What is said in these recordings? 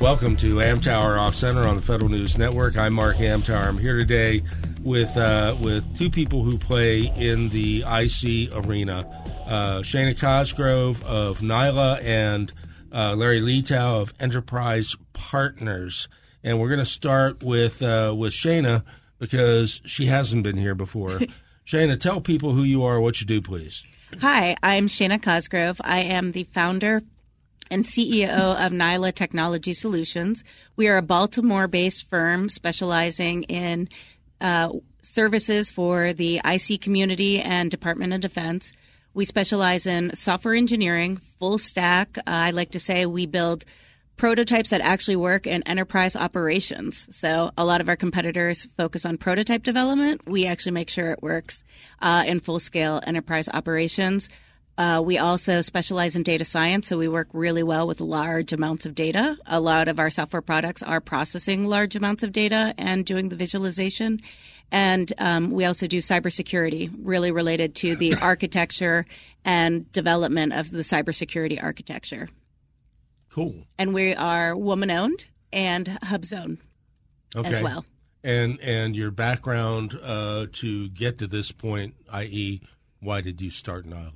Welcome to Amtower Off Center on the Federal News Network. I'm Mark Amtower. I'm here today with uh, with two people who play in the IC arena. Uh, Shana Cosgrove of Nyla and uh, Larry Letow of Interprise Partners. And we're going to start with uh, with Shana because she hasn't been here before. Shana, tell people who you are, what you do, please. Hi, I'm Shana Cosgrove. I am the founder and CEO of Nyla Technology Solutions. We are a Baltimore based firm specializing in uh, services for the IC community and Department of Defense. We specialize in software engineering, full stack. Uh, I like to say we build prototypes that actually work in enterprise operations. So a lot of our competitors focus on prototype development. We actually make sure it works uh, in full scale enterprise operations. Uh, we also specialize in data science, so we work really well with large amounts of data. A lot of our software products are processing large amounts of data and doing the visualization. And um, we also do cybersecurity, really related to the architecture and development of the cybersecurity architecture. Cool. And we are woman owned and HubZone Okay. as well. And and your background uh, to get to this point, i.e., why did you start Nyla?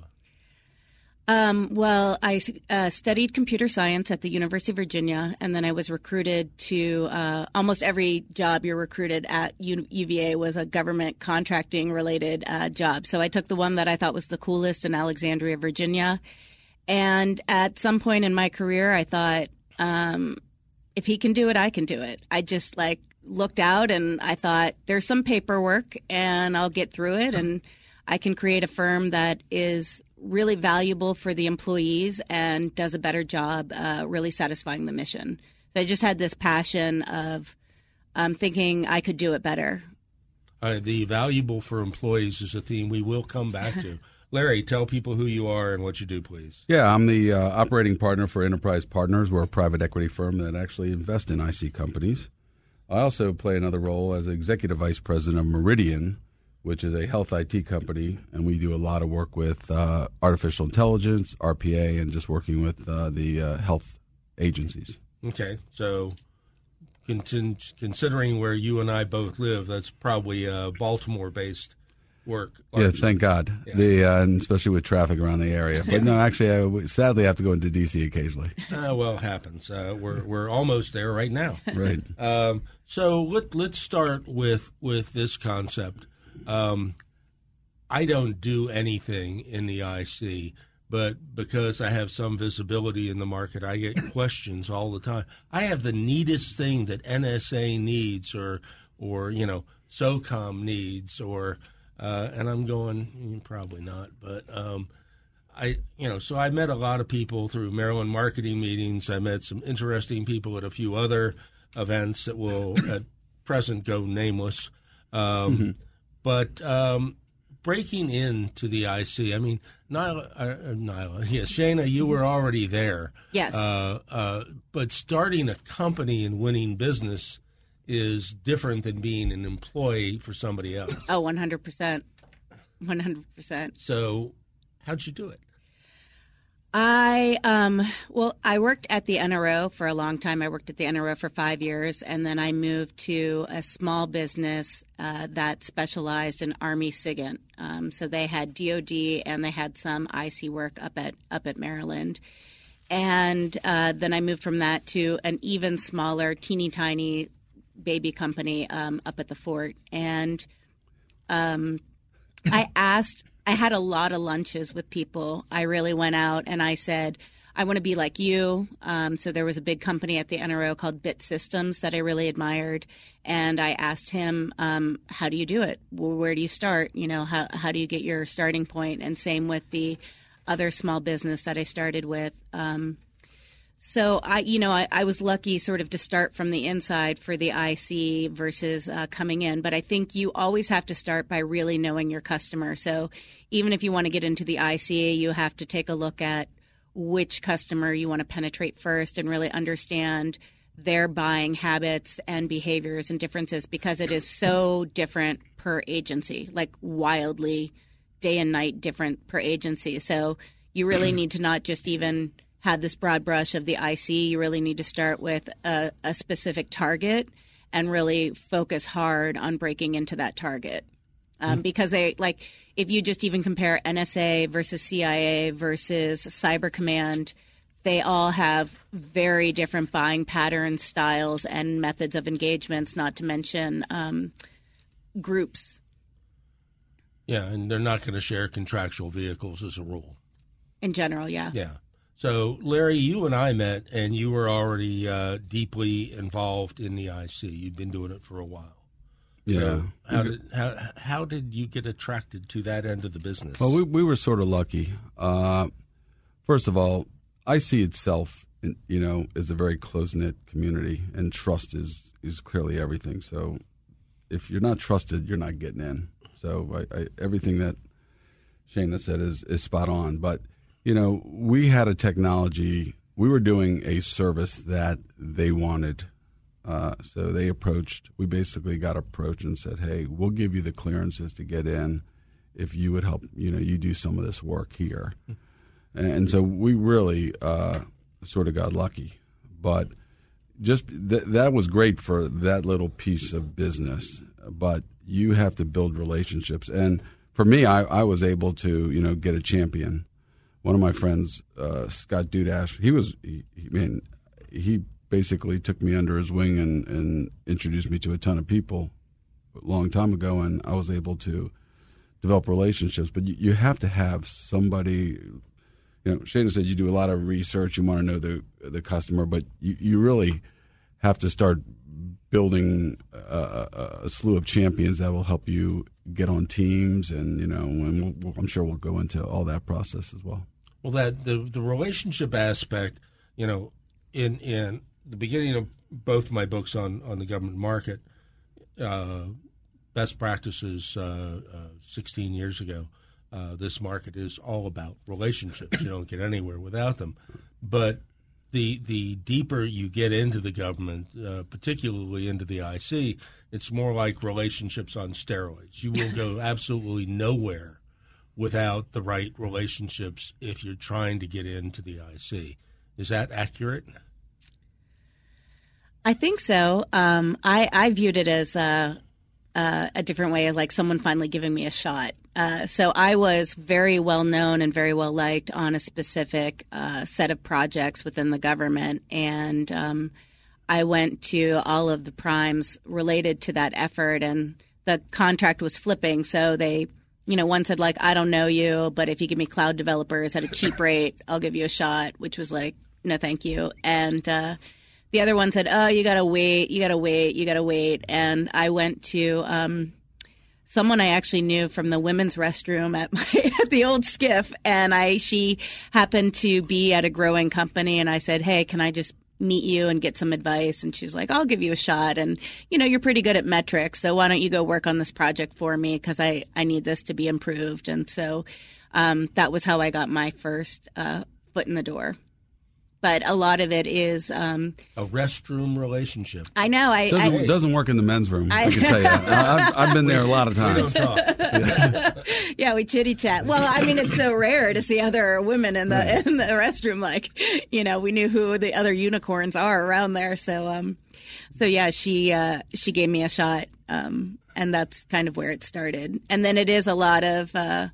Um, well, I uh, studied computer science at the University of Virginia, and then I was recruited to uh, almost every job you're recruited at U- UVA was a government contracting related uh, job. So I took the one that I thought was the coolest in Alexandria, Virginia. And at some point in my career, I thought, um, if he can do it, I can do it. I just like looked out and I thought, there's some paperwork, and I'll get through it, and I can create a firm that is really valuable for the employees and does a better job uh, really satisfying the mission. So I just had this passion of um, thinking I could do it better. Uh, the valuable for employees is a theme we will come back to. Larry, tell people who you are and what you do, please. Yeah, I'm the uh, operating partner for Interprise Partners. We're a private equity firm that actually invests in IC companies. I also play another role as executive vice president of Myriddian, which is a health IT company, and we do a lot of work with uh, artificial intelligence, RPA, and just working with uh, the uh, health agencies. Okay, so contin- considering where you and I both live, that's probably uh, Baltimore-based work. Yeah, thank God. Yeah. The uh, and especially with traffic around the area. But no, actually, I sadly have to go into DC occasionally. Uh, well, it happens. Uh, we're we're almost there right now. Right. Um, so let let's start with with this concept. Um, I don't do anything in the IC, but because I have some visibility in the market, I get questions all the time. I have the neatest thing that NSA needs, or or you know SOCOM needs, or uh, and I'm going "Mm, probably not, but. Um, I, you know, so I met a lot of people through Maryland marketing meetings. I met some interesting people at a few other events that will at present go nameless. Um, But um, breaking into the IC, I mean, Nyla, uh, uh, Nyla, yeah, Shana, you were already there. Yes. Uh, uh, but starting a company and winning business is different than being an employee for somebody else. Oh, 100%. 100%. So, how'd you do it? I um well I worked at the NRO for a long time. I worked at the NRO for five years, and then I moved to a small business uh, that specialized in Army SIGINT. Um, so they had DoD and they had some IC work up at up at Maryland. And uh, then I moved from that to an even smaller, teeny tiny baby company um, up at the fort. And um, I asked, I had a lot of lunches with people. I really went out and I said, I want to be like you. Um, so there was a big company at the NRO called Bit Systems that I really admired, and I asked him, um, "How do you do it? Where do you start? You know, how how do you get your starting point?" And same with the other small business that I started with. Um, So I, you know, I, I, was lucky sort of to start from the inside for the IC versus uh, coming in. But I think you always have to start by really knowing your customer. So even if you want to get into the IC, you have to take a look at which customer you want to penetrate first and really understand their buying habits and behaviors and differences because it is so different per agency, like wildly day and night different per agency. So you really need to not just even had this broad brush of the IC, you really need to start with a, a specific target and really focus hard on breaking into that target. Um, mm Because they like if you just even compare NSA versus CIA versus Cyber Command, they all have very different buying patterns, styles, and methods of engagements. Not to mention um, groups. Yeah, and they're not going to share contractual vehicles as a rule. In general, yeah. Yeah. So, Larry, you and I met, and you were already uh, deeply involved in the IC. You'd been doing it for a while. Yeah. So how did how, how did you get attracted to that end of the business? Well, we we were sort of lucky. Uh, first of all, IC itself, you know, is a very close knit community, and trust is is clearly everything. So, if you're not trusted, you're not getting in. So, I, I, everything that Shana said is is spot on. But you know, we had a technology, we were doing a service that they wanted. Uh, so they approached, we basically got approached and said, hey, we'll give you the clearances to get in if you would help, you know, you do some of this work here. And, so we really uh, sort of got lucky. But just th- that was great for that little piece of business. But you have to build relationships. And for me, I, I was able to, you know, get a champion one of my friends, uh, Scott Dudash, he was, he, he, man, he basically took me under his wing and, and introduced me to a ton of people a long time ago, and I was able to develop relationships. But you, you have to have somebody. You know, Shana said you do a lot of research. You want to know the the customer, but you, you really have to start building a, a, slew of champions that will help you get on teams, and you know, and we'll, I'm sure we'll go into all that process as well. Well, that the the relationship aspect, you know, in in the beginning of both my books on on the government market, uh, best practices uh, uh, 16 years ago. Uh, this market is all about relationships. you don't get anywhere without them. But the the deeper you get into the government, uh, particularly into the IC, it's more like relationships on steroids. You will go absolutely nowhere without the right relationships if you're trying to get into the IC. Is that accurate? I think so. Um, I, I viewed it as a, a, a, different way of like someone finally giving me a shot. Uh, so I was very well known and very well liked on a specific uh, set of projects within the government. And um, I went to all of the primes related to that effort, and the contract was flipping. So they you know, one said like, I don't know you, but if you give me cloud developers at a cheap rate, I'll give you a shot, which was like, no, thank you. And uh, the other one said, oh, you gotta wait, you gotta wait, you gotta wait. And I went to um, someone I actually knew from the women's restroom at my at the old SCIF, and I she happened to be at a growing company, and I said, hey, can I just meet you and get some advice. And she's like, I'll give you a shot. And, you know, you're pretty good at metrics. So why don't you go work on this project for me? Because I, I need this to be improved. And so um, that was how I got my first uh, foot in the door but a lot of it is um, a restroom relationship. I know. I doesn't, I, doesn't work in the men's room. I, I can tell you. I've, I've, been there a lot of times. yeah. yeah, we chitty chat. Well, I mean, it's so rare to see other women in the right. in the restroom. Like, you know, we knew who the other unicorns are around there. So, um, so yeah, she uh, she gave me a shot, um, and that's kind of where it started. And then it is a lot of. Uh,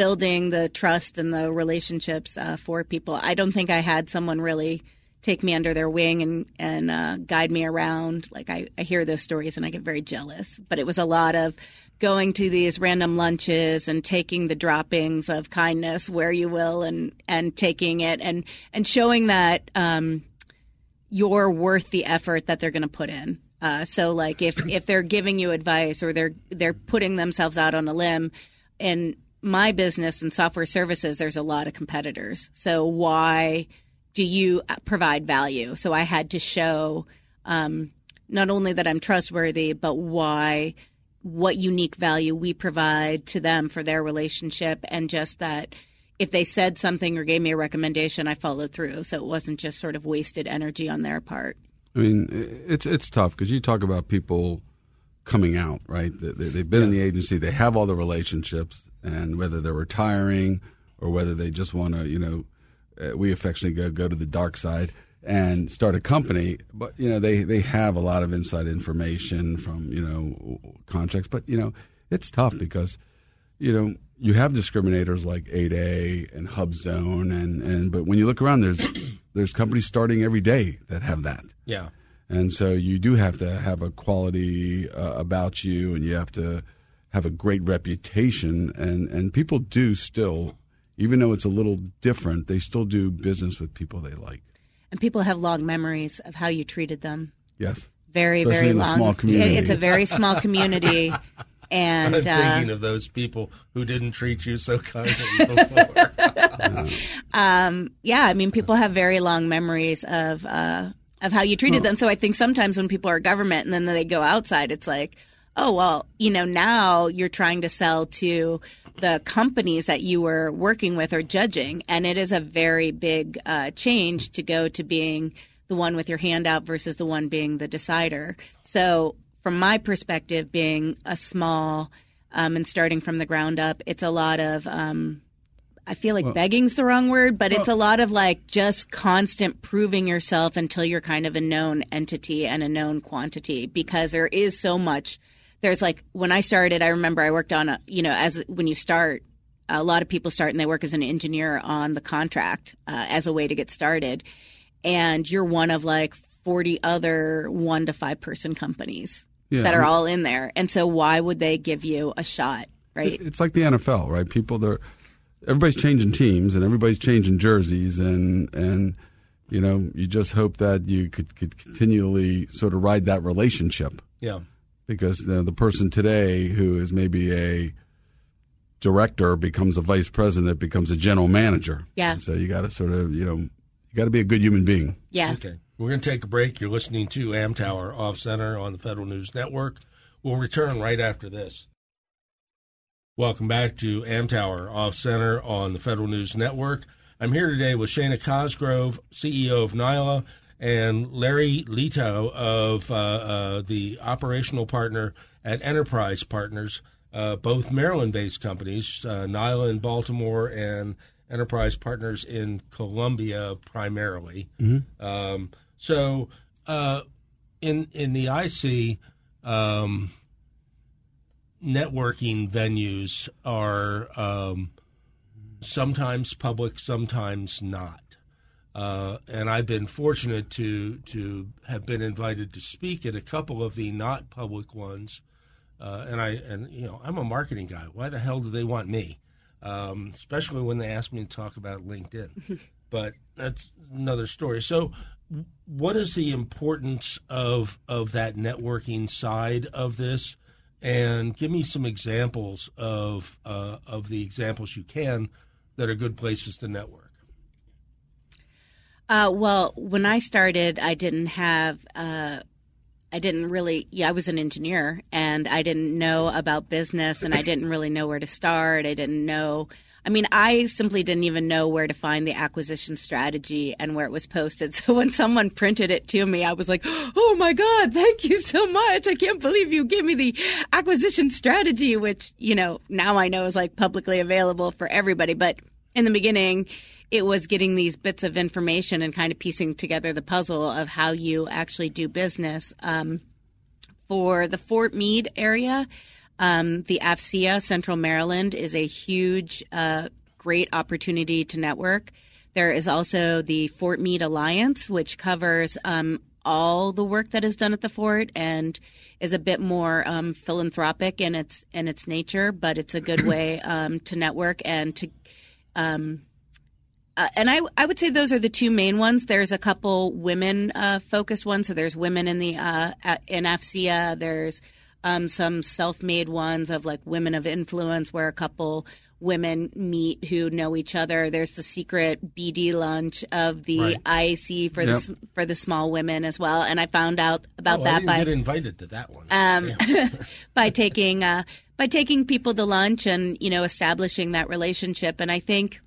building the trust and the relationships uh, for people. I don't think I had someone really take me under their wing and and uh, guide me around. Like I, I hear those stories and I get very jealous. But it was a lot of going to these random lunches and taking the droppings of kindness where you will and and taking it and and showing that um, you're worth the effort that they're going to put in. Uh, so like if if they're giving you advice or they're they're putting themselves out on a limb and my business and software services, there's a lot of competitors. So why do you provide value? So I had to show um, not only that I'm trustworthy, but why, what unique value we provide to them for their relationship, and just that if they said something or gave me a recommendation, I followed through. So it wasn't just sort of wasted energy on their part. I mean, it's it's tough because you talk about people coming out, right? They, have been yeah. in the agency, they have all the relationships, and whether they're retiring or whether they just want to, you know, uh, we affectionately go go to the dark side and start a company. But you know, they they have a lot of inside information from you know contracts. But you know, it's tough because you know you have discriminators like 8A and HubZone, and and but when you look around, there's there's companies starting every day that have that. Yeah. And so you do have to have a quality uh, about you, and you have to have a great reputation. And, and people do still, even though it's a little different, they still do business with people they like. And people have long memories of how you treated them. Yes. Very, Especially very in long. small community. It's a very small community. And I'm thinking uh, of those people who didn't treat you so kindly before. um, yeah, I mean, people have very long memories of uh, of how you treated them. So I think sometimes when people are government and then they go outside, it's like, oh well, you know, now you're trying to sell to the companies that you were working with or judging, and it is a very big uh, change to go to being the one with your hand out versus the one being the decider. So from my perspective, being a small um, and starting from the ground up, it's a lot of. Um, I feel like well, begging's the wrong word, but well, it's a lot of like just constant proving yourself until you're kind of a known entity and a known quantity because there is so much. There's like when I started, I remember I worked on a, you know, as when you start, a lot of people start and they work as an engineer on the contract uh, as a way to get started. And you're one of like 40 other one to five person companies yeah, that are all in there. And so why would they give you a shot, right? It's like the NFL, right? People they're everybody's changing teams and everybody's changing jerseys and and you know, you just hope that you could, could continually sort of ride that relationship. Yeah. Because you know, the person today who is maybe a director becomes a vice president, becomes a general manager. Yeah. so you got to sort of, you know, you got to be a good human being. Yeah. Okay. We're going to take a break. You're listening to Amtower Off Center on the Federal News Network. We'll return right after this. Welcome back to Amtower Off Center on the Federal News Network. I'm here today with Shana Cosgrove, CEO of NYLA, and Larry Letow of uh, uh, the operational partner at Interprise Partners, uh, both Maryland based companies, uh, NYLA in Baltimore and Interprise Partners in Columbia primarily. Mm-hmm. Um, so uh, in in the IC, um, networking venues are um, sometimes public, sometimes not. Uh, and I've been fortunate to to have been invited to speak at a couple of the not public ones. Uh, and I and you know I'm a marketing guy. Why the hell do they want me? Um, especially when they ask me to talk about LinkedIn. but that's another story. So what is the importance of of that networking side of this? And give me some examples of uh, of the examples you can that are good places to network. Uh, well, when I started, I didn't have. Uh, I didn't really. Yeah, I was an engineer, and I didn't know about business, and I didn't really know where to start. I didn't know I mean, I simply didn't even know where to find the acquisition strategy and where it was posted. So when someone printed it to me, I was like, oh my God, thank you so much. I can't believe you gave me the acquisition strategy, which, you know, now I know is like publicly available for everybody. But in the beginning, it was getting these bits of information and kind of piecing together the puzzle of how you actually do business. Um, for the Fort Meade area, um, the AFCEA, Central Maryland, is a huge, uh, great opportunity to network. There is also the Fort Meade Alliance, which covers um, all the work that is done at the fort and is a bit more um, philanthropic in its in its nature, but it's a good way um, to network and to. Um, uh, and I, I would say those are the two main ones. There's a couple women uh, focused ones. So there's women in the uh, in AFCEA. There's um, some self-made ones of like women of influence, where a couple women meet who know each other. There's the secret BD lunch of the Right. IEC for the Yep. s- for the small women as well. And I found out about Oh, that by get invited to that one. um, by taking uh, by taking people to lunch and you know establishing that relationship. And I think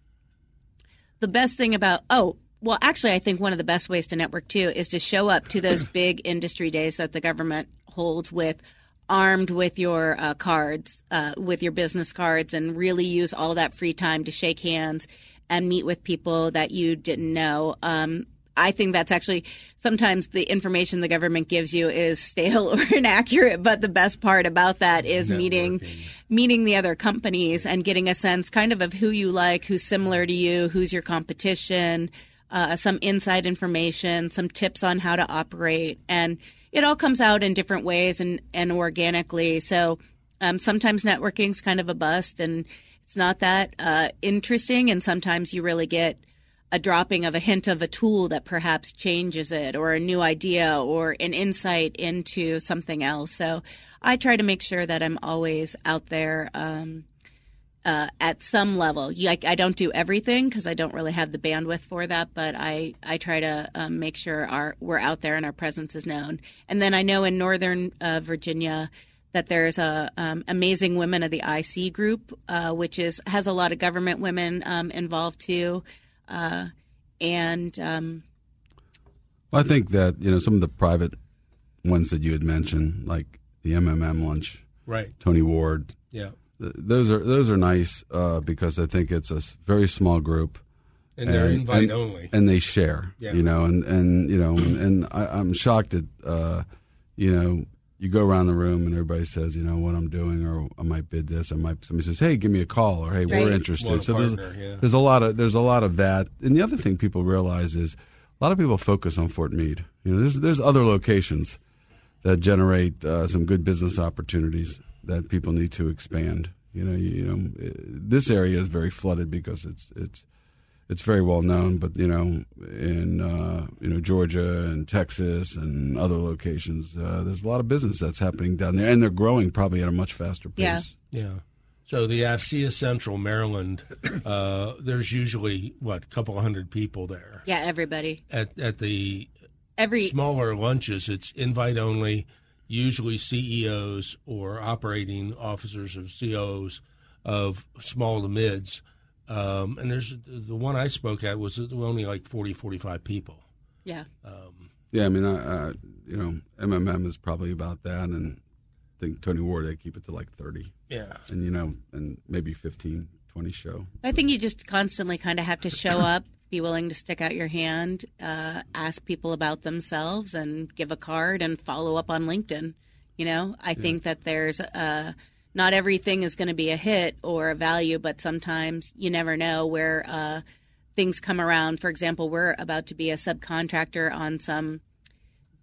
the best thing about oh well actually I think one of the best ways to network too is to show up to those big industry days that the government holds with armed with your uh, cards uh, with your business cards and really use all that free time to shake hands and meet with people that you didn't know. Um, I think that's actually sometimes the information the government gives you is stale or inaccurate, but the best part about that is meeting meeting the other companies and getting a sense kind of of who you like, who's similar to you, who's your competition, uh, some inside information, some tips on how to operate, and it all comes out in different ways and and organically. So um, sometimes networking's kind of a bust and it's not that uh, interesting, and sometimes you really get a dropping of a hint of a tool that perhaps changes it or a new idea or an insight into something else. So I try to make sure that I'm always out there um, uh, at some level. I, I don't do everything because I don't really have the bandwidth for that, but I, I try to um, make sure our, we're out there and our presence is known. And then I know in Northern uh, Virginia, that there's a um, amazing women of the IC group, uh, which is has a lot of government women um, involved too, uh, and um, I think that you know some of the private ones that you had mentioned, like the MMM lunch, right. Tony Ward. Yeah. th- Those are those are nice uh, because I think it's a very small group, And they're And- invite and- only. and they share. Yeah. You know, and and you know, and, and I, I'm shocked at uh, you know. You go around the room and everybody says, you know, what I'm doing, or I might bid this. I might somebody says, hey, give me a call, or hey, Right. we're interested. Want a so there's, yeah. there's a lot of there's a lot of that. And the other thing people realize is a lot of people focus on Fort Meade. You know, there's there's other locations that generate uh, some good business opportunities that people need to expand. You know, you, you know, this area is very flooded because it's it's it's very well known. But you know, in uh, you know Georgia and Texas and other locations, uh, there's a lot of business that's happening down there, and they're growing probably at a much faster pace. Yeah. Yeah. So the AFCEA Central Maryland, uh, there's usually what a couple of hundred people there. yeah, everybody, At at the every smaller lunches, it's invite only. Usually CEOs or operating officers of COs of small to mids. Um, and there's the one I spoke at was only like 40, 45 people. yeah. Yeah, I mean, I, I, you know, MMM is probably about that, and I think Tony Ward they keep it to like thirty, Yeah. and you know, and maybe 15, 20 show. I think you just constantly kind of have to show up, be willing to stick out your hand, uh, ask people about themselves, and give a card and follow up on LinkedIn. You know, I think that there's uh, not everything is going to be a hit or a value, but sometimes you never know where uh, things come around. For example, we're about to be a subcontractor on some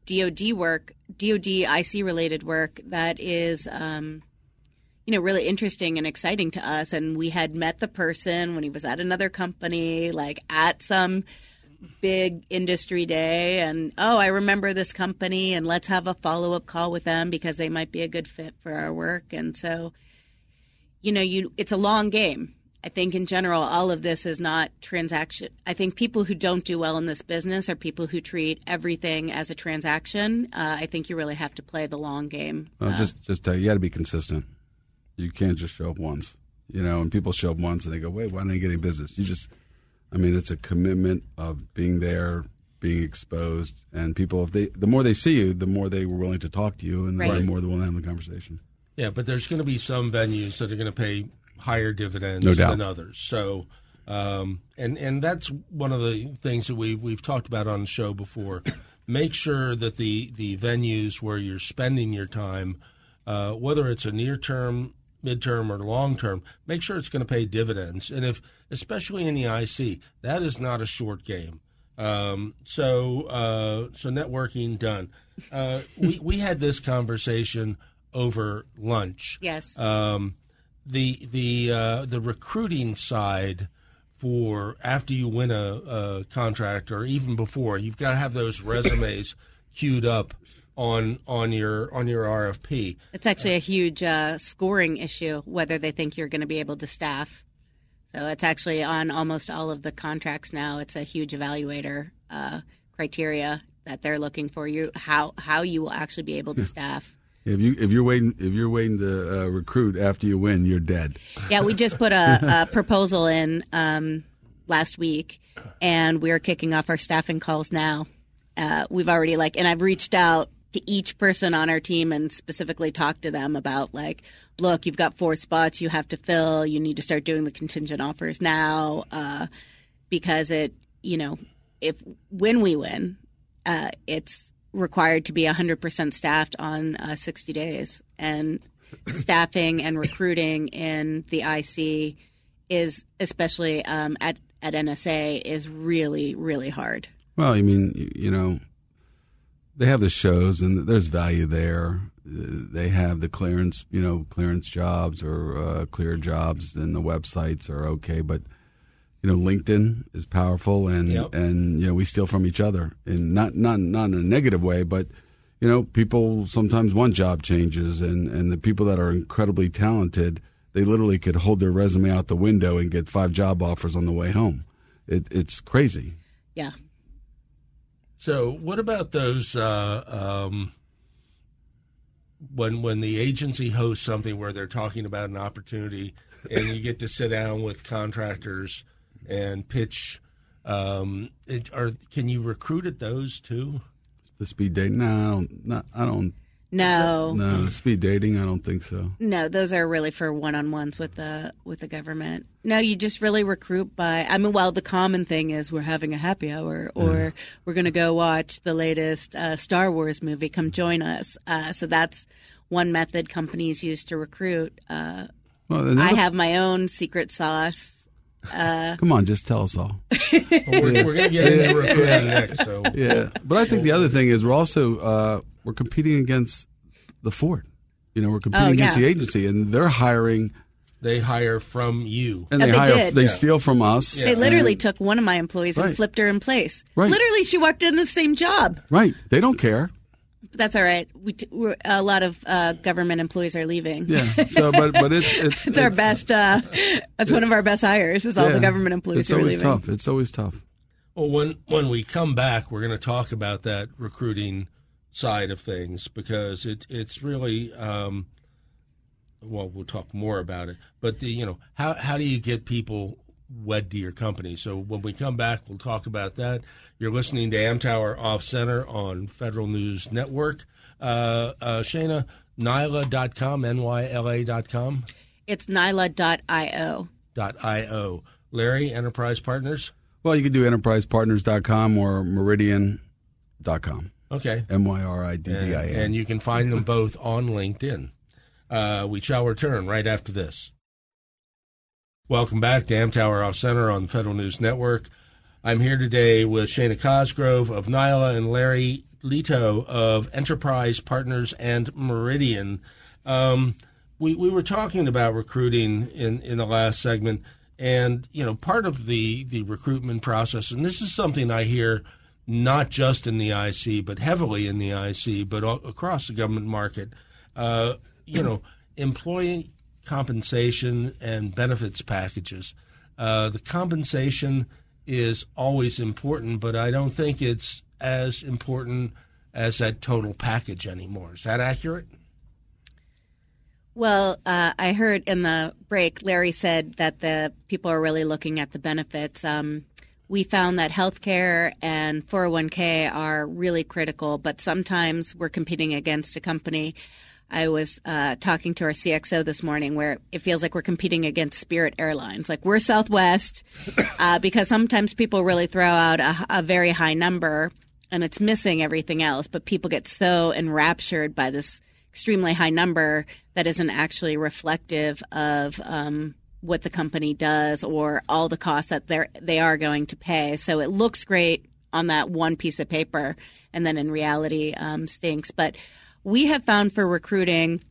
DoD work, DoD IC related work that is. Um, you know, really interesting and exciting to us. And we had met the person when he was at another company, like at some big industry day. And oh, I remember this company, and let's have a follow up call with them because they might be a good fit for our work. And so, you know, you it's a long game. I think in general, all of this is not transaction. I think people who don't do well in this business are people who treat everything as a transaction. Uh, I think you really have to play the long game. Well, just, just uh, you got to be consistent. You can't just show up once, you know. And people show up once and they go, "Wait, why didn't I get any business?" You just, I mean, it's a commitment of being there, being exposed, and people. If they, the more they see you, the more they were willing to talk to you, and Right. the more they're willing to have the conversation. Yeah, but there's going to be some venues that are going to pay higher dividends No than others. So, um, and and that's one of the things that we we've talked about on the show before. Make sure that the the venues where you're spending your time, uh, whether it's a near term, midterm, or long term, make sure it's going to pay dividends. And if, especially in the IC, that is not a short game. Um, so uh, so networking done. Uh, we we had this conversation over lunch Yes. um, the the uh, the recruiting side for after you win a, a contract or even before you've got to have those resumes queued up on on your on your RFP. It's actually a huge uh, scoring issue whether they think you're going to be able to staff. So it's actually on almost all of the contracts now. It's a huge evaluator uh, criteria that they're looking for you how how you will actually be able to staff. If you if you're waiting if you're waiting to uh, recruit after you win, you're dead. Yeah, we just put a, a proposal in um, last week, and we're kicking off our staffing calls now. Uh, we've already like, and I've reached out to each person on our team and specifically talk to them about like, look, you've got four spots you have to fill. You need to start doing the contingent offers now uh, because it, you know, if when we win, uh, it's required to be 100% staffed on uh, 60 days. And staffing and recruiting in the IC is, especially um, at, at NSA, is really, really hard. Well, I mean, you know, they have the shows and there's value there. They have the clearance, you know, clearance jobs or uh, clear jobs, and the websites are okay, but you know LinkedIn is powerful and Yep. and you know we steal from each other and not not not in a negative way but you know people sometimes want job changes and and the people that are incredibly talented they literally could hold their resume out the window and get five job offers on the way home it, it's crazy Yeah. So, what about those uh, um, when when the agency hosts something where they're talking about an opportunity, and you get to sit down with contractors and pitch? Um, it, can you recruit at those too? the speed date? no not, I don't No. no speed dating I don't think so No, those are really for one-on-ones with the with the government. No, you just really recruit by. I mean, well, the common thing is we're having a happy hour, or we're going to go watch the latest uh, Star Wars movie. Come join us. Uh, so that's one method companies use to recruit. Uh, well I have my own secret sauce. come on just tell us all Well, we're, we're going to get into recruiting next. So, yeah, but I think the other thing is we're also uh, we're competing against the Fort. You know, we're competing Oh, against the agency, and they're hiring they hire from you. and Oh, they, they hire did. they Yeah. steal from us. They literally And- took one of my employees Right. and flipped her in place. Right. Literally, she walked in the same job. right. They don't care. That's all right. We t- we're, a lot of uh, government employees are leaving. Yeah. So, but but it's it's It's our best. Uh, that's one of our best hires. Is all yeah. the government employees It's who are always leaving. tough. It's always tough. Well, when when we come back, we're going to talk about that recruiting side of things because it it's really um, well, we'll talk more about it. But the you know how how do you get people wed to your company? So when we come back, we'll talk about that. You're listening to Amtower Off Center on Federal News Network. Uh, uh, Shana, Nyla.com, N-Y-L-A.com, It's Nyla.io. dot I-O. Larry, Interprise Partners. Well, you can do interprisepartners.com or myriddian.com. Okay. M Y R I D D I and, and you can find them both on LinkedIn. Uh, we shall return right after this. Welcome back to Amtower Off Center on the Federal News Network. I'm here today with Shana Cosgrove of Nyla and Larry Letow of Interprise Partners and Myriddian. Um, we, we were talking about recruiting in, in the last segment, and you know part of the, the recruitment process, and this is something I hear not just in the IC, but heavily in the IC, but all, across the government market. Uh, you know, employee compensation and benefits packages. Uh, the compensation is always important, but I don't think it's as important as that total package anymore. Is that accurate? Well, uh, I heard in the break, Larry said that the people are really looking at the benefits. Um, we found that healthcare and 401k are really critical, but sometimes we're competing against a company. I was uh, talking to our CXO this morning where it feels like we're competing against Spirit Airlines. Like we're Southwest uh, because sometimes people really throw out a, a very high number and it's missing everything else, but people get so enraptured by this extremely high number that isn't actually reflective of um, what the company does or all the costs that they're they are going to pay. So it looks great on that one piece of paper, and then in reality um, stinks. But we have found for recruiting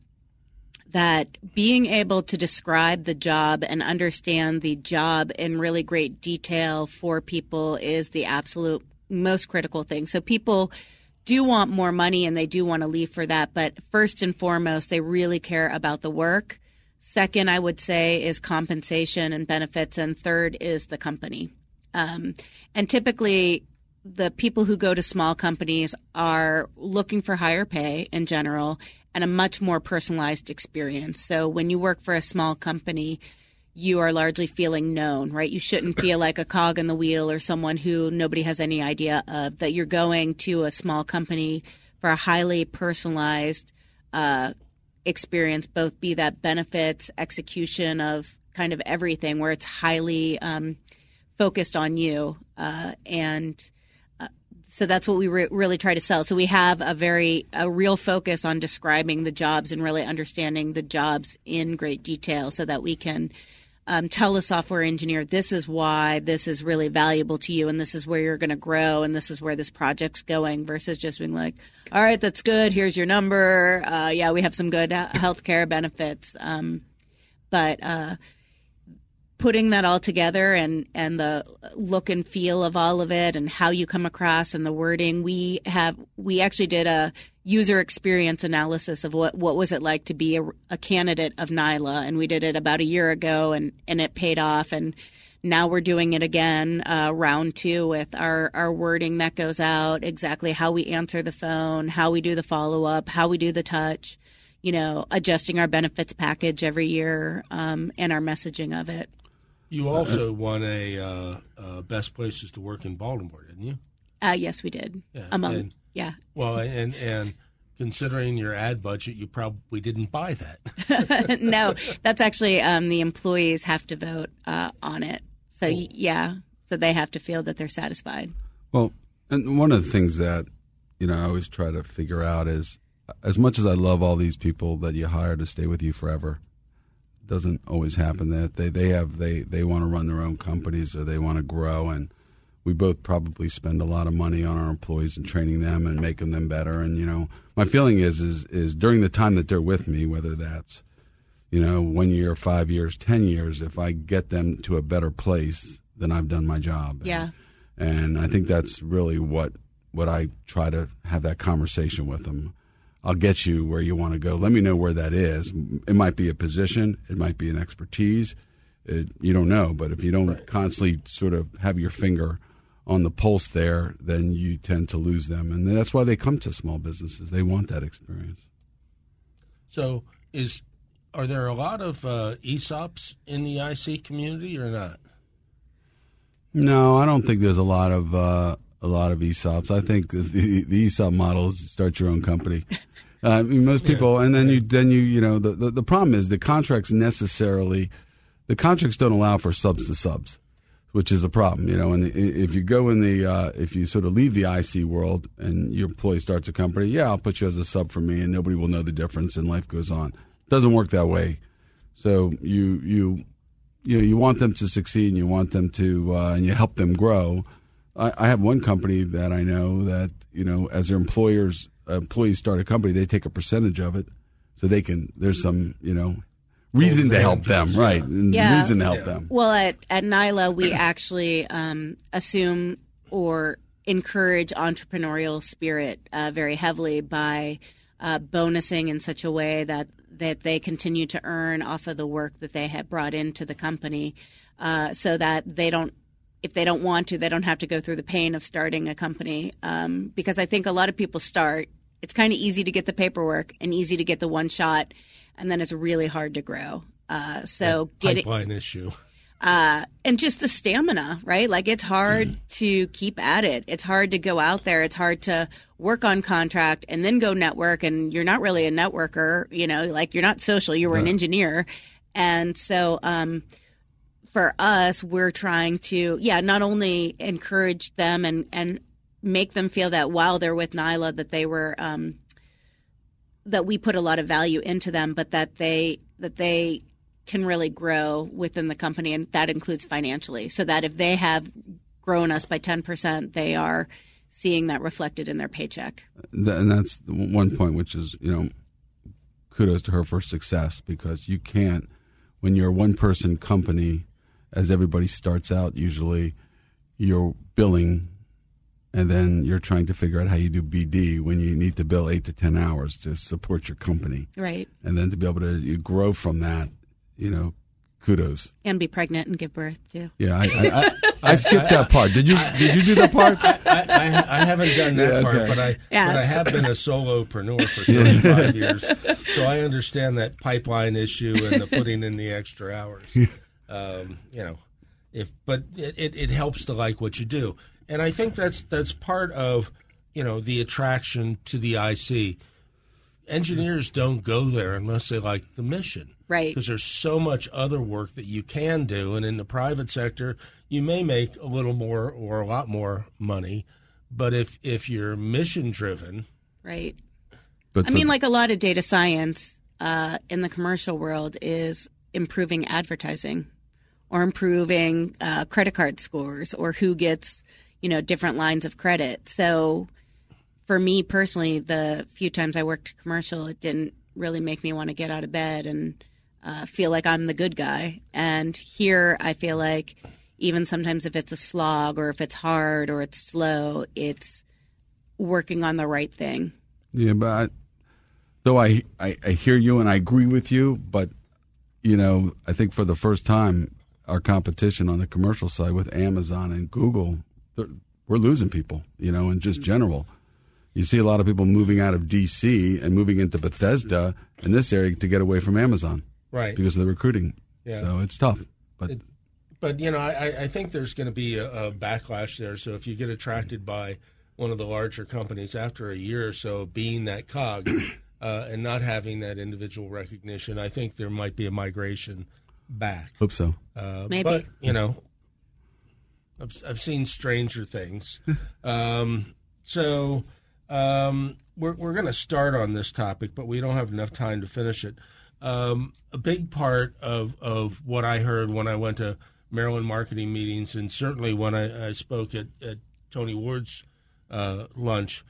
that being able to describe the job and understand the job in really great detail for people is the absolute most critical thing. So people do want more money and they do want to leave for that, but first and foremost, they really care about the work. Second, I would say, is compensation and benefits. And third is the company. Um, and typically, the people who go to small companies are looking for higher pay in general and a much more personalized experience. So when you work for a small company, you are largely feeling known, right? You shouldn't feel like a cog in the wheel or someone who nobody has any idea of. That you're going to a small company for a highly personalized uh, experience, both be that benefits, execution of kind of everything, where it's highly um, focused on you. Uh, and uh, so that's what we re- really try to sell. So we have a very, a real focus on describing the jobs and really understanding the jobs in great detail so that we can um, tell a software engineer this is why this is really valuable to you and this is where you're going to grow and this is where this project's going versus just being like all right that's good here's your number uh, yeah we have some good health care benefits um, but uh, putting that all together and and the look and feel of all of it and how you come across and the wording we have we actually did a user experience analysis of what what was it like to be a, a candidate of Nyla and we did it about a year ago and and it paid off and now we're doing it again uh, round two with our our wording that goes out exactly how we answer the phone how we do the follow up how we do the touch you know adjusting our benefits package every year um, and our messaging of it you also won a uh, uh, best places to work in Baltimore, didn't you? Uh, yes, we did. Yeah, Among and- yeah, Well, and and considering your ad budget, you probably didn't buy that. no, that's actually um, the employees have to vote uh, on it. So y yeah, so they have to feel that they're satisfied. Well, and one of the things that you know I always try to figure out is, as much as I love all these people that you hire to stay with you forever, doesn't always happen. That they they have they they want to run their own companies or they want to grow, and we both probably spend a lot of money on our employees and training them and making them better. And you know, my feeling is is is during the time that they're with me, whether that's you know one year, five years, ten years, if I get them to a better place, then I've done my job. Yeah. And I think that's really what what I try to have that conversation with them. I'll get you where you want to go. Let me know where that is. It might be a position, it might be an expertise. It, you don't know, but if you don't constantly sort of have your finger on the pulse there, then you tend to lose them, and that's why they come to small businesses. They want that experience. So, is are there a lot of uh, ESOPs in the IC community or not? No, I don't think there's a lot of uh, a lot of ESOPs. I think the, the ESOP model is start your own company. Uh, I mean, most people, and then you then you you know the, the the problem is the contracts necessarily the contracts don't allow for subs to subs, which is a problem. You know, and if you go in the uh, if you sort of leave the IC world and your employee starts a company, yeah, I'll put you as a sub for me, and nobody will know the difference, and life goes on. It doesn't work that way. So you you you know you want them to succeed, and you want them to, uh, and you help them grow. I, I have one company that I know that you know as their employers employees start a company, they take a percentage of it, so they can. There's some you know reason to help them, right? And Yeah. Reason to help them. Well, at, at Nyla, we actually um, assume or encourage entrepreneurial spirit uh, very heavily by uh, bonusing in such a way that, that they continue to earn off of the work that they have brought into the company uh, so that they don't if they don't want to, they don't have to go through the pain of starting a company. Um, because I think a lot of people start, it's kind of easy to get the paperwork and easy to get the one shot, and then it's really hard to grow. Uh, so getting Pipeline issue. uh, and just the stamina, right? Like it's hard to keep at it. It's hard to go out there. It's hard to work on contract and then go network. And you're not really a networker, you know, like you're not social. You were an engineer, and so um, for us, we're trying to, yeah, not only encourage them and and make them feel that while they're with Nyla, that they were. Um, that we put a lot of value into them, but that they that they can really grow within the company, and that includes financially. So that if they have grown us by ten percent, they are seeing that reflected in their paycheck. And that's one point which is you know kudos to her for success because you can't when you're a one person company as everybody starts out usually you're billing and then you're trying to figure out how you do BD when you need to bill 8 to 10 hours to support your company Right. and then to be able to you grow from that you know, kudos. And be pregnant and give birth too. Yeah, I, I, I, I skipped that part. Did you did you do that part? I, I, I haven't done that Yeah, part, okay. but I Yeah. but I have been a solopreneur for 35 years, so I understand that pipeline issue and the putting in the extra hours. Um, you know, if but it, it, it helps to like what you do, and I think that's that's part of you know the attraction to the IC. Engineers don't go there unless they like the mission Right. because there's so much other work that you can do and in the private sector you may make a little more or a lot more money but if if you're mission driven Right. But I for- mean, like a lot of data science uh, in the commercial world is improving advertising or improving uh, credit card scores or who gets, you know, different lines of credit. So for me personally, the few times I worked commercial, it didn't really make me want to get out of bed and uh, feel like I'm the good guy. And here I feel like even sometimes if it's a slog or if it's hard or it's slow, it's working on the right thing. Yeah, but I, though I, I I hear you and I agree with you, but you know I think for the first time our competition on the commercial side with Amazon and Google, we're losing people. You know, in just general, you see a lot of people moving out of DC and moving into Bethesda in this area to get away from Amazon right because of the recruiting. Yeah. So it's tough, but but you know I, I think there's going to be a, a backlash there so if you get attracted by one of the larger companies after a year or so being that cog uh, and not having that individual recognition i think there might be a migration back hope so. Uh, Maybe. But, you know, I've, I've seen stranger things. um, so um, we're, we're going to start on this topic, but we don't have enough time to finish it. Um, a big part of, of what I heard when I went to Maryland marketing meetings, and certainly when I, I spoke at, at Tony Ward's uh, lunch,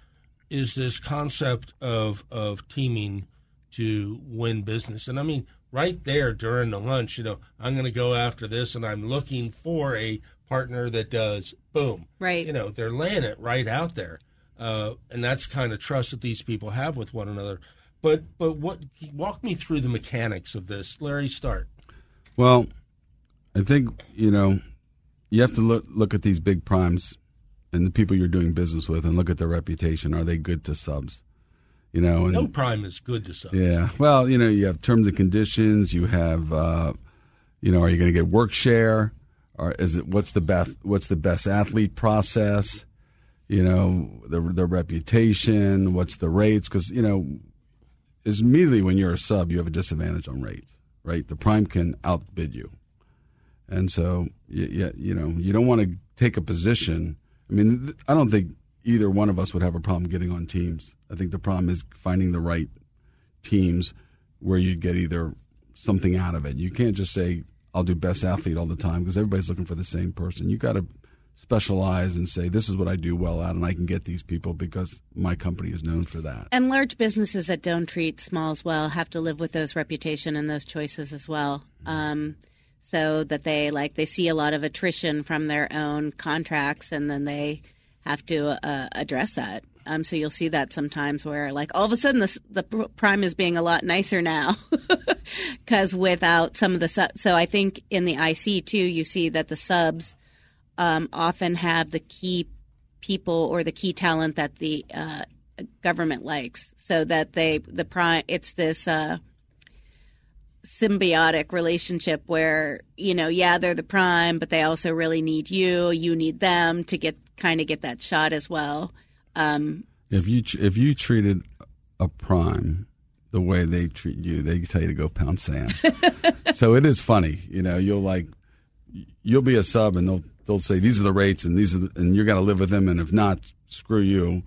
is this concept of, of teaming to win business. And I mean, right there during the lunch, you know, I'm going to go after this and I'm looking for a partner that does boom. Right. You know, they're laying it right out there. Uh, and that's kind of trust that these people have with one another. But but what walk me through the mechanics of this. Larry, start. Well, I think you know you have to look look at these big primes and the people you're doing business with, and look at their reputation. Are they good to subs? You know, and No prime is good to subs. yeah. Well, you know, you have terms and conditions. You have, uh, you know, are you going to get work share? Or is it what's the best what's the best athlete process? You know, the the reputation. What's the rates? Because you know, is immediately when you're a sub, you have a disadvantage on rates, right? The prime can outbid you, and so you, you, you know you don't want to take a position. I mean, I don't think either one of us would have a problem getting on teams. I think the problem is finding the right teams where you get either something out of it. You can't just say I'll do best athlete all the time because everybody's looking for the same person. You got to specialize and say this is what I do well at, and I can get these people because my company is known for that. And large businesses that don't treat small as well have to live with those reputation and those choices as well. Um, so that they like they see a lot of attrition from their own contracts, and then they have to uh, address that. Um, so you'll see that sometimes where like all of a sudden the the prime is being a lot nicer now because without some of the su- so I think in the IC too you see that the subs um, often have the key people or the key talent that the uh, government likes, so that they the prime. It's this uh, symbiotic relationship where you know, yeah, they're the prime, but they also really need you. You need them to get kind of get that shot as well. Um, If you if you treated a prime the way they treat you, they tell you to go pound sand. so it is funny, you know. You'll like you'll be a sub, and they'll they'll say these are the rates, and these are the, and you're gonna live with them, and if not, screw you.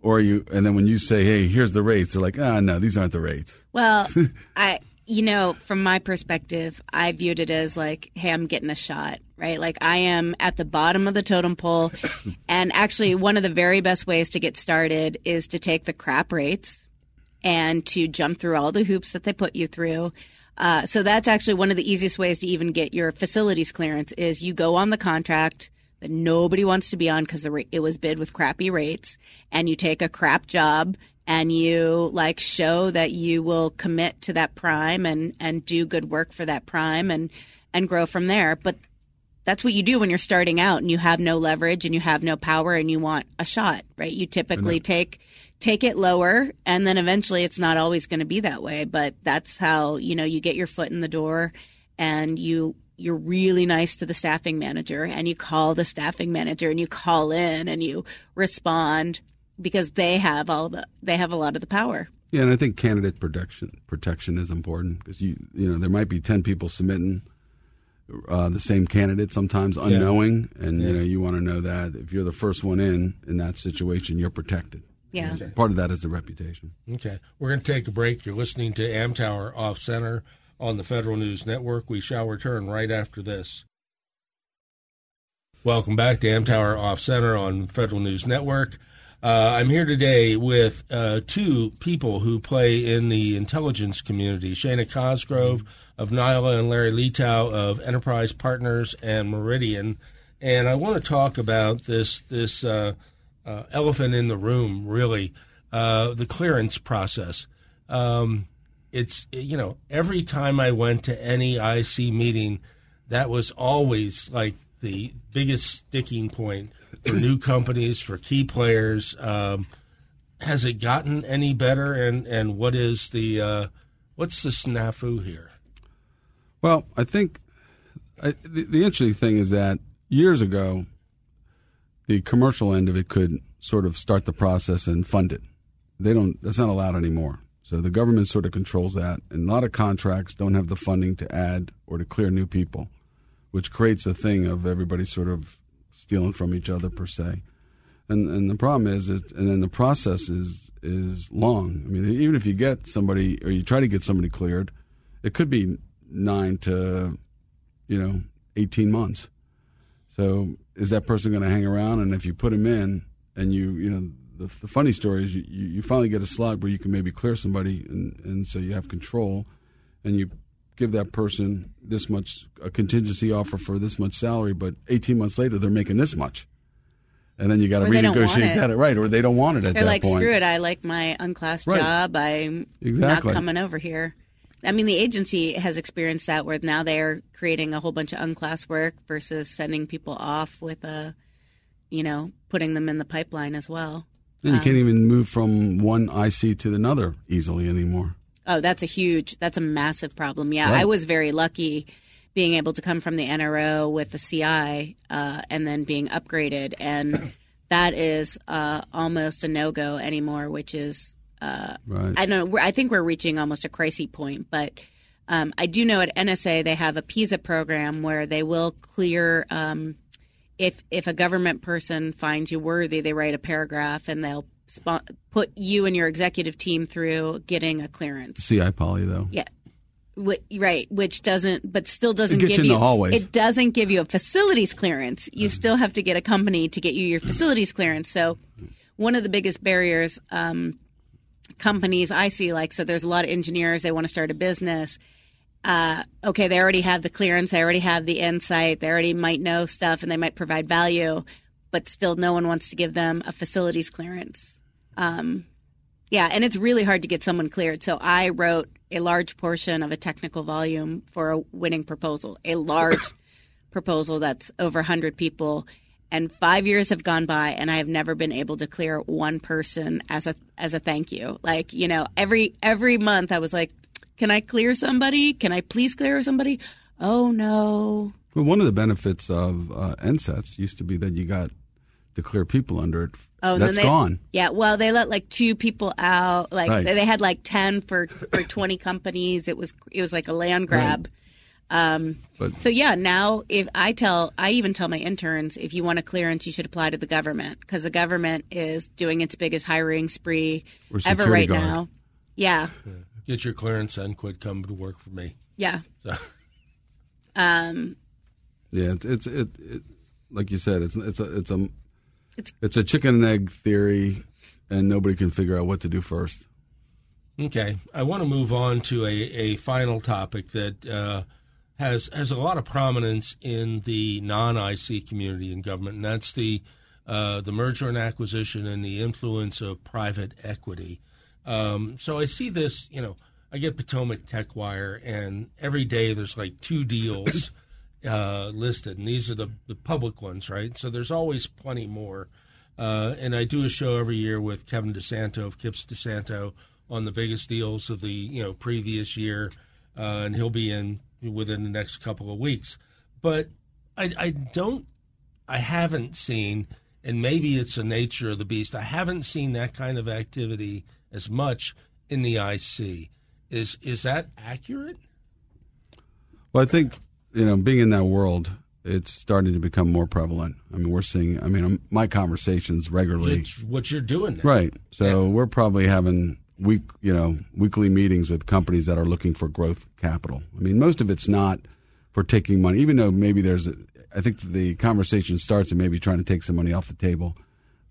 Or you, and then when you say, "Hey, here's the rates," they're like, "Ah, no, these aren't the rates." Well, I, you know, from my perspective, I viewed it as like, hey, I'm getting a shot, right? Like I am at the bottom of the totem pole. and actually, one of the very best ways to get started is to take the crap rates and to jump through all the hoops that they put you through. Uh, so that's actually one of the easiest ways to even get your facilities clearance is you go on the contract that nobody wants to be on because it was bid with crappy rates and you take a crap job and you like show that you will commit to that prime and and do good work for that prime and and grow from there. But that's what you do when you're starting out and you have no leverage and you have no power and you want a shot, right? You typically take take it lower and then eventually it's not always going to be that way, but that's how, you know, you get your foot in the door and you you're really nice to the staffing manager and you call the staffing manager and you call in and you respond because they have all the they have a lot of the power. Yeah, and I think candidate protection protection is important because you you know there might be ten people submitting uh, the same candidate sometimes unknowing, and you know you want to know that if you're the first one in in that situation, you're protected. Yeah. Okay. Part of that is the reputation. Okay, we're going to take a break. You're listening to Amtower Off Center on the Federal News Network. We shall return right after this. Welcome back to Amtower Off Center on Federal News Network. Uh, I'm here today with uh, two people who play in the intelligence community Shana Cosgrove of Nyla and Larry Letow of Interprise Partners and Myriddian. And I want to talk about this, this uh, uh elephant in the room, really, uh, the clearance process. Um, it's, you know, every time I went to any IC meeting, that was always like the biggest sticking point for new companies, for key players. Um, has it gotten any better? And and what is the uh, what's the snafu here? Well, I think I, the, the interesting thing is that years ago, the commercial end of it could sort of start the process and fund it. They don't. That's not allowed anymore. So the government sort of controls that, and a lot of contracts don't have the funding to add or to clear new people, which creates a thing of everybody sort of stealing from each other per se. And and the problem is, it, and then the process is is long. I mean, even if you get somebody or you try to get somebody cleared, it could be nine to, you know, eighteen months. So is that person going to hang around? And if you put him in, and you you know, the, the funny story is you, you finally get a slot where you can maybe clear somebody, and and so you have control, and you give that person this much a contingency offer for this much salary, but 18 months later they're making this much. And then you got to renegotiate that, right? Or they don't want it at They're that like, point. screw it. I like my unclassed Right. job. I'm Exactly. not coming over here. I mean, the agency has experienced that where now they're creating a whole bunch of unclass work versus sending people off with a, you know, putting them in the pipeline as well. And you can't um, even move from one IC to another easily anymore. Oh, that's a huge, that's a massive problem. Yeah, Right. I was very lucky being able to come from the NRO with the CI uh, and then being upgraded. And that is uh, almost a no go anymore, which is, uh, Right. I don't know, I think we're reaching almost a crisis point. But um, I do know at NSA they have a PISA program where they will clear. Um, if if a government person finds you worthy, they write a paragraph and they'll put you and your executive team through getting a clearance. CI poly though. Yeah. Wh- right, which doesn't, but still doesn't give you in you. the hallways. It doesn't give you a facilities clearance. You still have to get a company to get you your facilities clearance. So, one of the biggest barriers um, companies I see, like, so there's a lot of engineers they want to start a business. Uh, okay, they already have the clearance, they already have the insight, they already might know stuff, and they might provide value, but still, no one wants to give them a facilities clearance. Um, yeah, and it's really hard to get someone cleared. So I wrote a large portion of a technical volume for a winning proposal, a large proposal that's over 100 people. And five years have gone by, and I have never been able to clear one person as a as a thank you. Like you know, every every month I was like, "Can I clear somebody? Can I please clear somebody?" Oh no, Well, one of the benefits of uh, NSETs used to be that you got to clear people under it. Oh, and then That's they- gone. Yeah, well, they let like two people out. Like Right. they they had like ten for for twenty companies. It was it was like a land grab. Um, But- so yeah, now if I tell, I even tell my interns, if you want a clearance, you should apply to the government because the government is doing its biggest hiring spree ever right guard. now. Yeah, Get your clearance and quit coming to work for me. yeah. So, Um, Yeah, it's it's it, it like you said, it's it's a it's a It's- it's a chicken and egg theory, and nobody can figure out what to do first. okay, I want to move on to a, a final topic that uh, has has a lot of prominence in the non IC community and government, and that's the uh, the merger and acquisition and the influence of private equity. Um, so I see this, you know, I get Potomac Tech Wire, and every day there's like two deals uh, listed, and these are the, the public ones, right? So there's always plenty more. Uh, and I do a show every year with Kevin DeSanto of KippsDeSanto on the biggest deals of the you know previous year, uh, and he'll be in within the next couple of weeks. But I, I don't, I haven't seen, and maybe it's the nature of the beast. I haven't seen that kind of activity as much in the IC. Is is that accurate? Well, I think you know, being in that world, it's starting to become more prevalent. I mean, we're seeing. I mean, my conversations regularly. It's what you're doing, now. right? So Yeah. we're probably having week, you know, weekly meetings with companies that are looking for growth capital. I mean, most of it's not for taking money, even though maybe there's. A, I think the conversation starts and maybe trying to take some money off the table,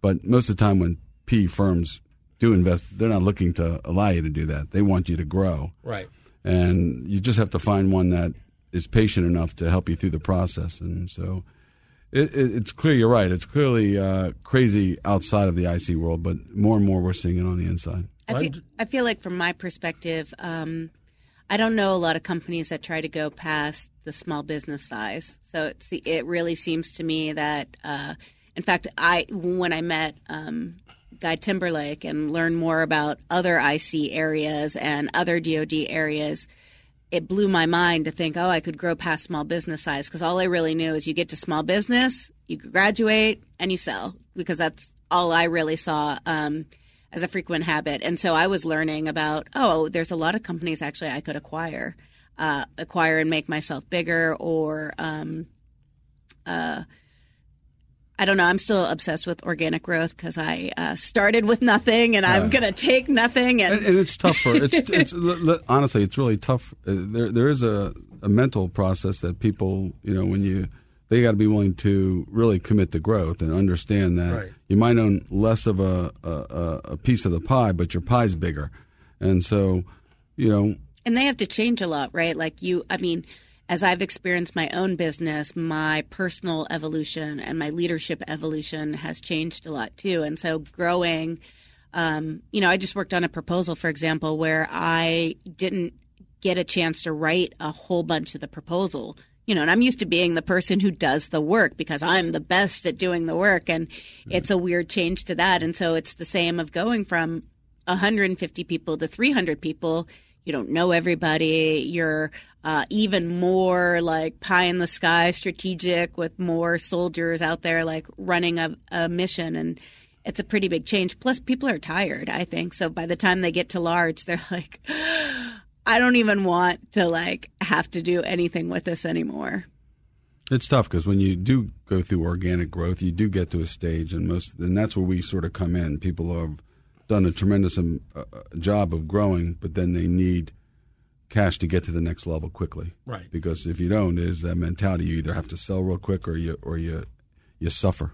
but most of the time when P firms do invest, they're not looking to allow you to do that. They want you to grow Right. and you just have to find one that is patient enough to help you through the process. And so, it, it, it's clear you're right. It's clearly uh, crazy outside of the IC world, but more and more we're seeing it on the inside. I feel, I feel like, from my perspective, um, I don't know a lot of companies that try to go past the small business size. So it's, it really seems to me that, uh, in fact, I when I met um, Guy Timberlake and learned more about other IC areas and other DoD areas, it blew my mind to think, oh, I could grow past small business size because all I really knew is you get to small business, you graduate, and you sell because that's all I really saw um, as a frequent habit. And so I was learning about, oh, there's a lot of companies actually I could acquire, uh, acquire and make myself bigger, or um, uh, I don't know. I'm still obsessed with organic growth because I uh, started with nothing and I'm going to take nothing and And, and it's tough for it's, it's l- l- honestly it's really tough. Uh, There there is a, a mental process that people you know when you they got to be willing to really commit to growth and understand that Right. you might own less of a, a a- a piece of the pie, but your pie's bigger, and so you know and they have to change a lot, right? Like you, I mean, as I've experienced my own business, my personal evolution and my leadership evolution has changed a lot too. And so growing, um, you know, I just worked on a proposal, for example, where I didn't get a chance to write a whole bunch of the proposal. You know, and I'm used to being the person who does the work because I'm the best at doing the work. And it's a weird change to that. And so it's the same of going from 150 people to 300 people. You don't know everybody. You're uh, even more like pie in the sky strategic with more soldiers out there like running a, a mission. And it's a pretty big change. Plus, people are tired, I think. So by the time they get to large, they're like, I don't even want to like have to do anything with this anymore. It's tough because when you do go through organic growth, you do get to a stage, and most, and that's where we sort of come in. People have done a tremendous um, uh, uh, job of growing, but then they need cash to get to the next level quickly. Right. Because if you don't, is that mentality you either have to sell real quick or you or you you suffer,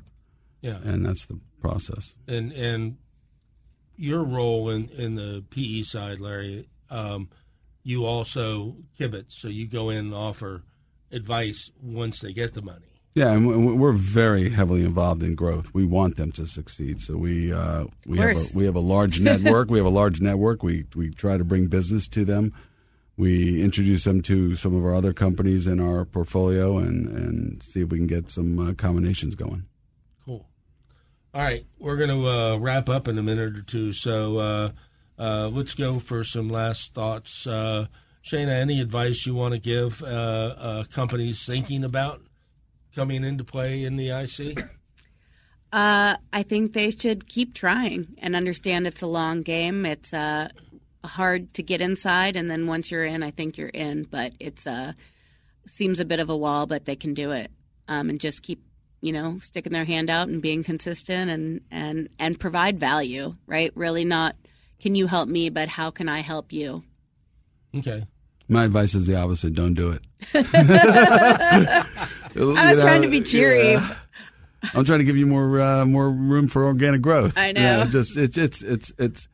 Yeah. and that's the process. and and your role in in the PE side, Larry, um, you also kibitz, so you go in and offer advice once they get the money. Yeah, and we- we're very heavily involved in growth. We want them to succeed, so we uh, we have a, we have a large network. we have a large network. We we try to bring business to them. We introduce them to some of our other companies in our portfolio, and and see if we can get some uh, combinations going. Cool. All right, we're going to uh, wrap up in a minute or two, so uh, uh, let's go for some last thoughts. Uh, Shana, any advice you want to give uh, uh, companies thinking about coming into play in the IC? Uh, I think they should keep trying and understand it's a long game. It's uh, hard to get inside, and then once you're in, I think you're in. But it's uh, seems a bit of a wall, but they can do it. Um, and just keep, you know, sticking their hand out and being consistent and and and provide value. Right? Really, not can you help me, but how can I help you? Okay. My advice is the opposite: don't do it. I was trying to be cheery. I'm trying to give you more uh, more room for organic growth. I You know. just it's it's it's it's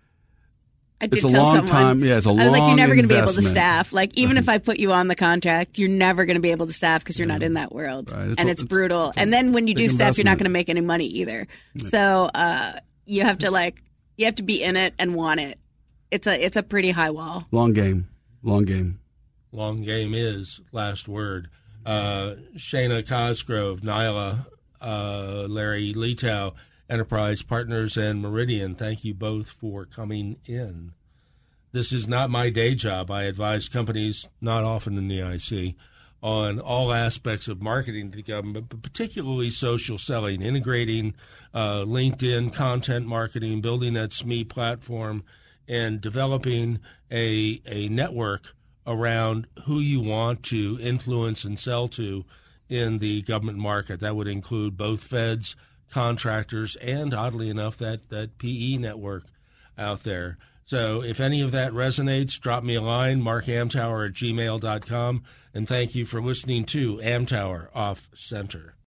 I did It's a tell long someone, time- yeah, it's a I was like, you're never going to be able to staff. Like, even if I put you on the contract, you're never going to be able to staff because you're not in that world, Right. It's and a- it's it's- brutal. it's and then when you do big staff, you're not going to make any money either. So uh, you have to like, you have to be in it and want it. it's a it's a pretty high wall. Long game, long game. Long game is last word. Uh, Shana Cosgrove, Nyla, uh, Larry Letow, Interprise Partners, and Myriddian. Thank you both for coming in. This is not my day job. I advise companies, not often in the IC, on all aspects of marketing to the government, but particularly social selling, integrating uh, LinkedIn content marketing, building that SME platform, and developing a a network around who you want to influence and sell to in the government market. That would include both feds, contractors, and oddly enough, that that PE network out there. So if any of that resonates, drop me a line, markamtower at gmail.com. And thank you for listening to Amtower Off Center.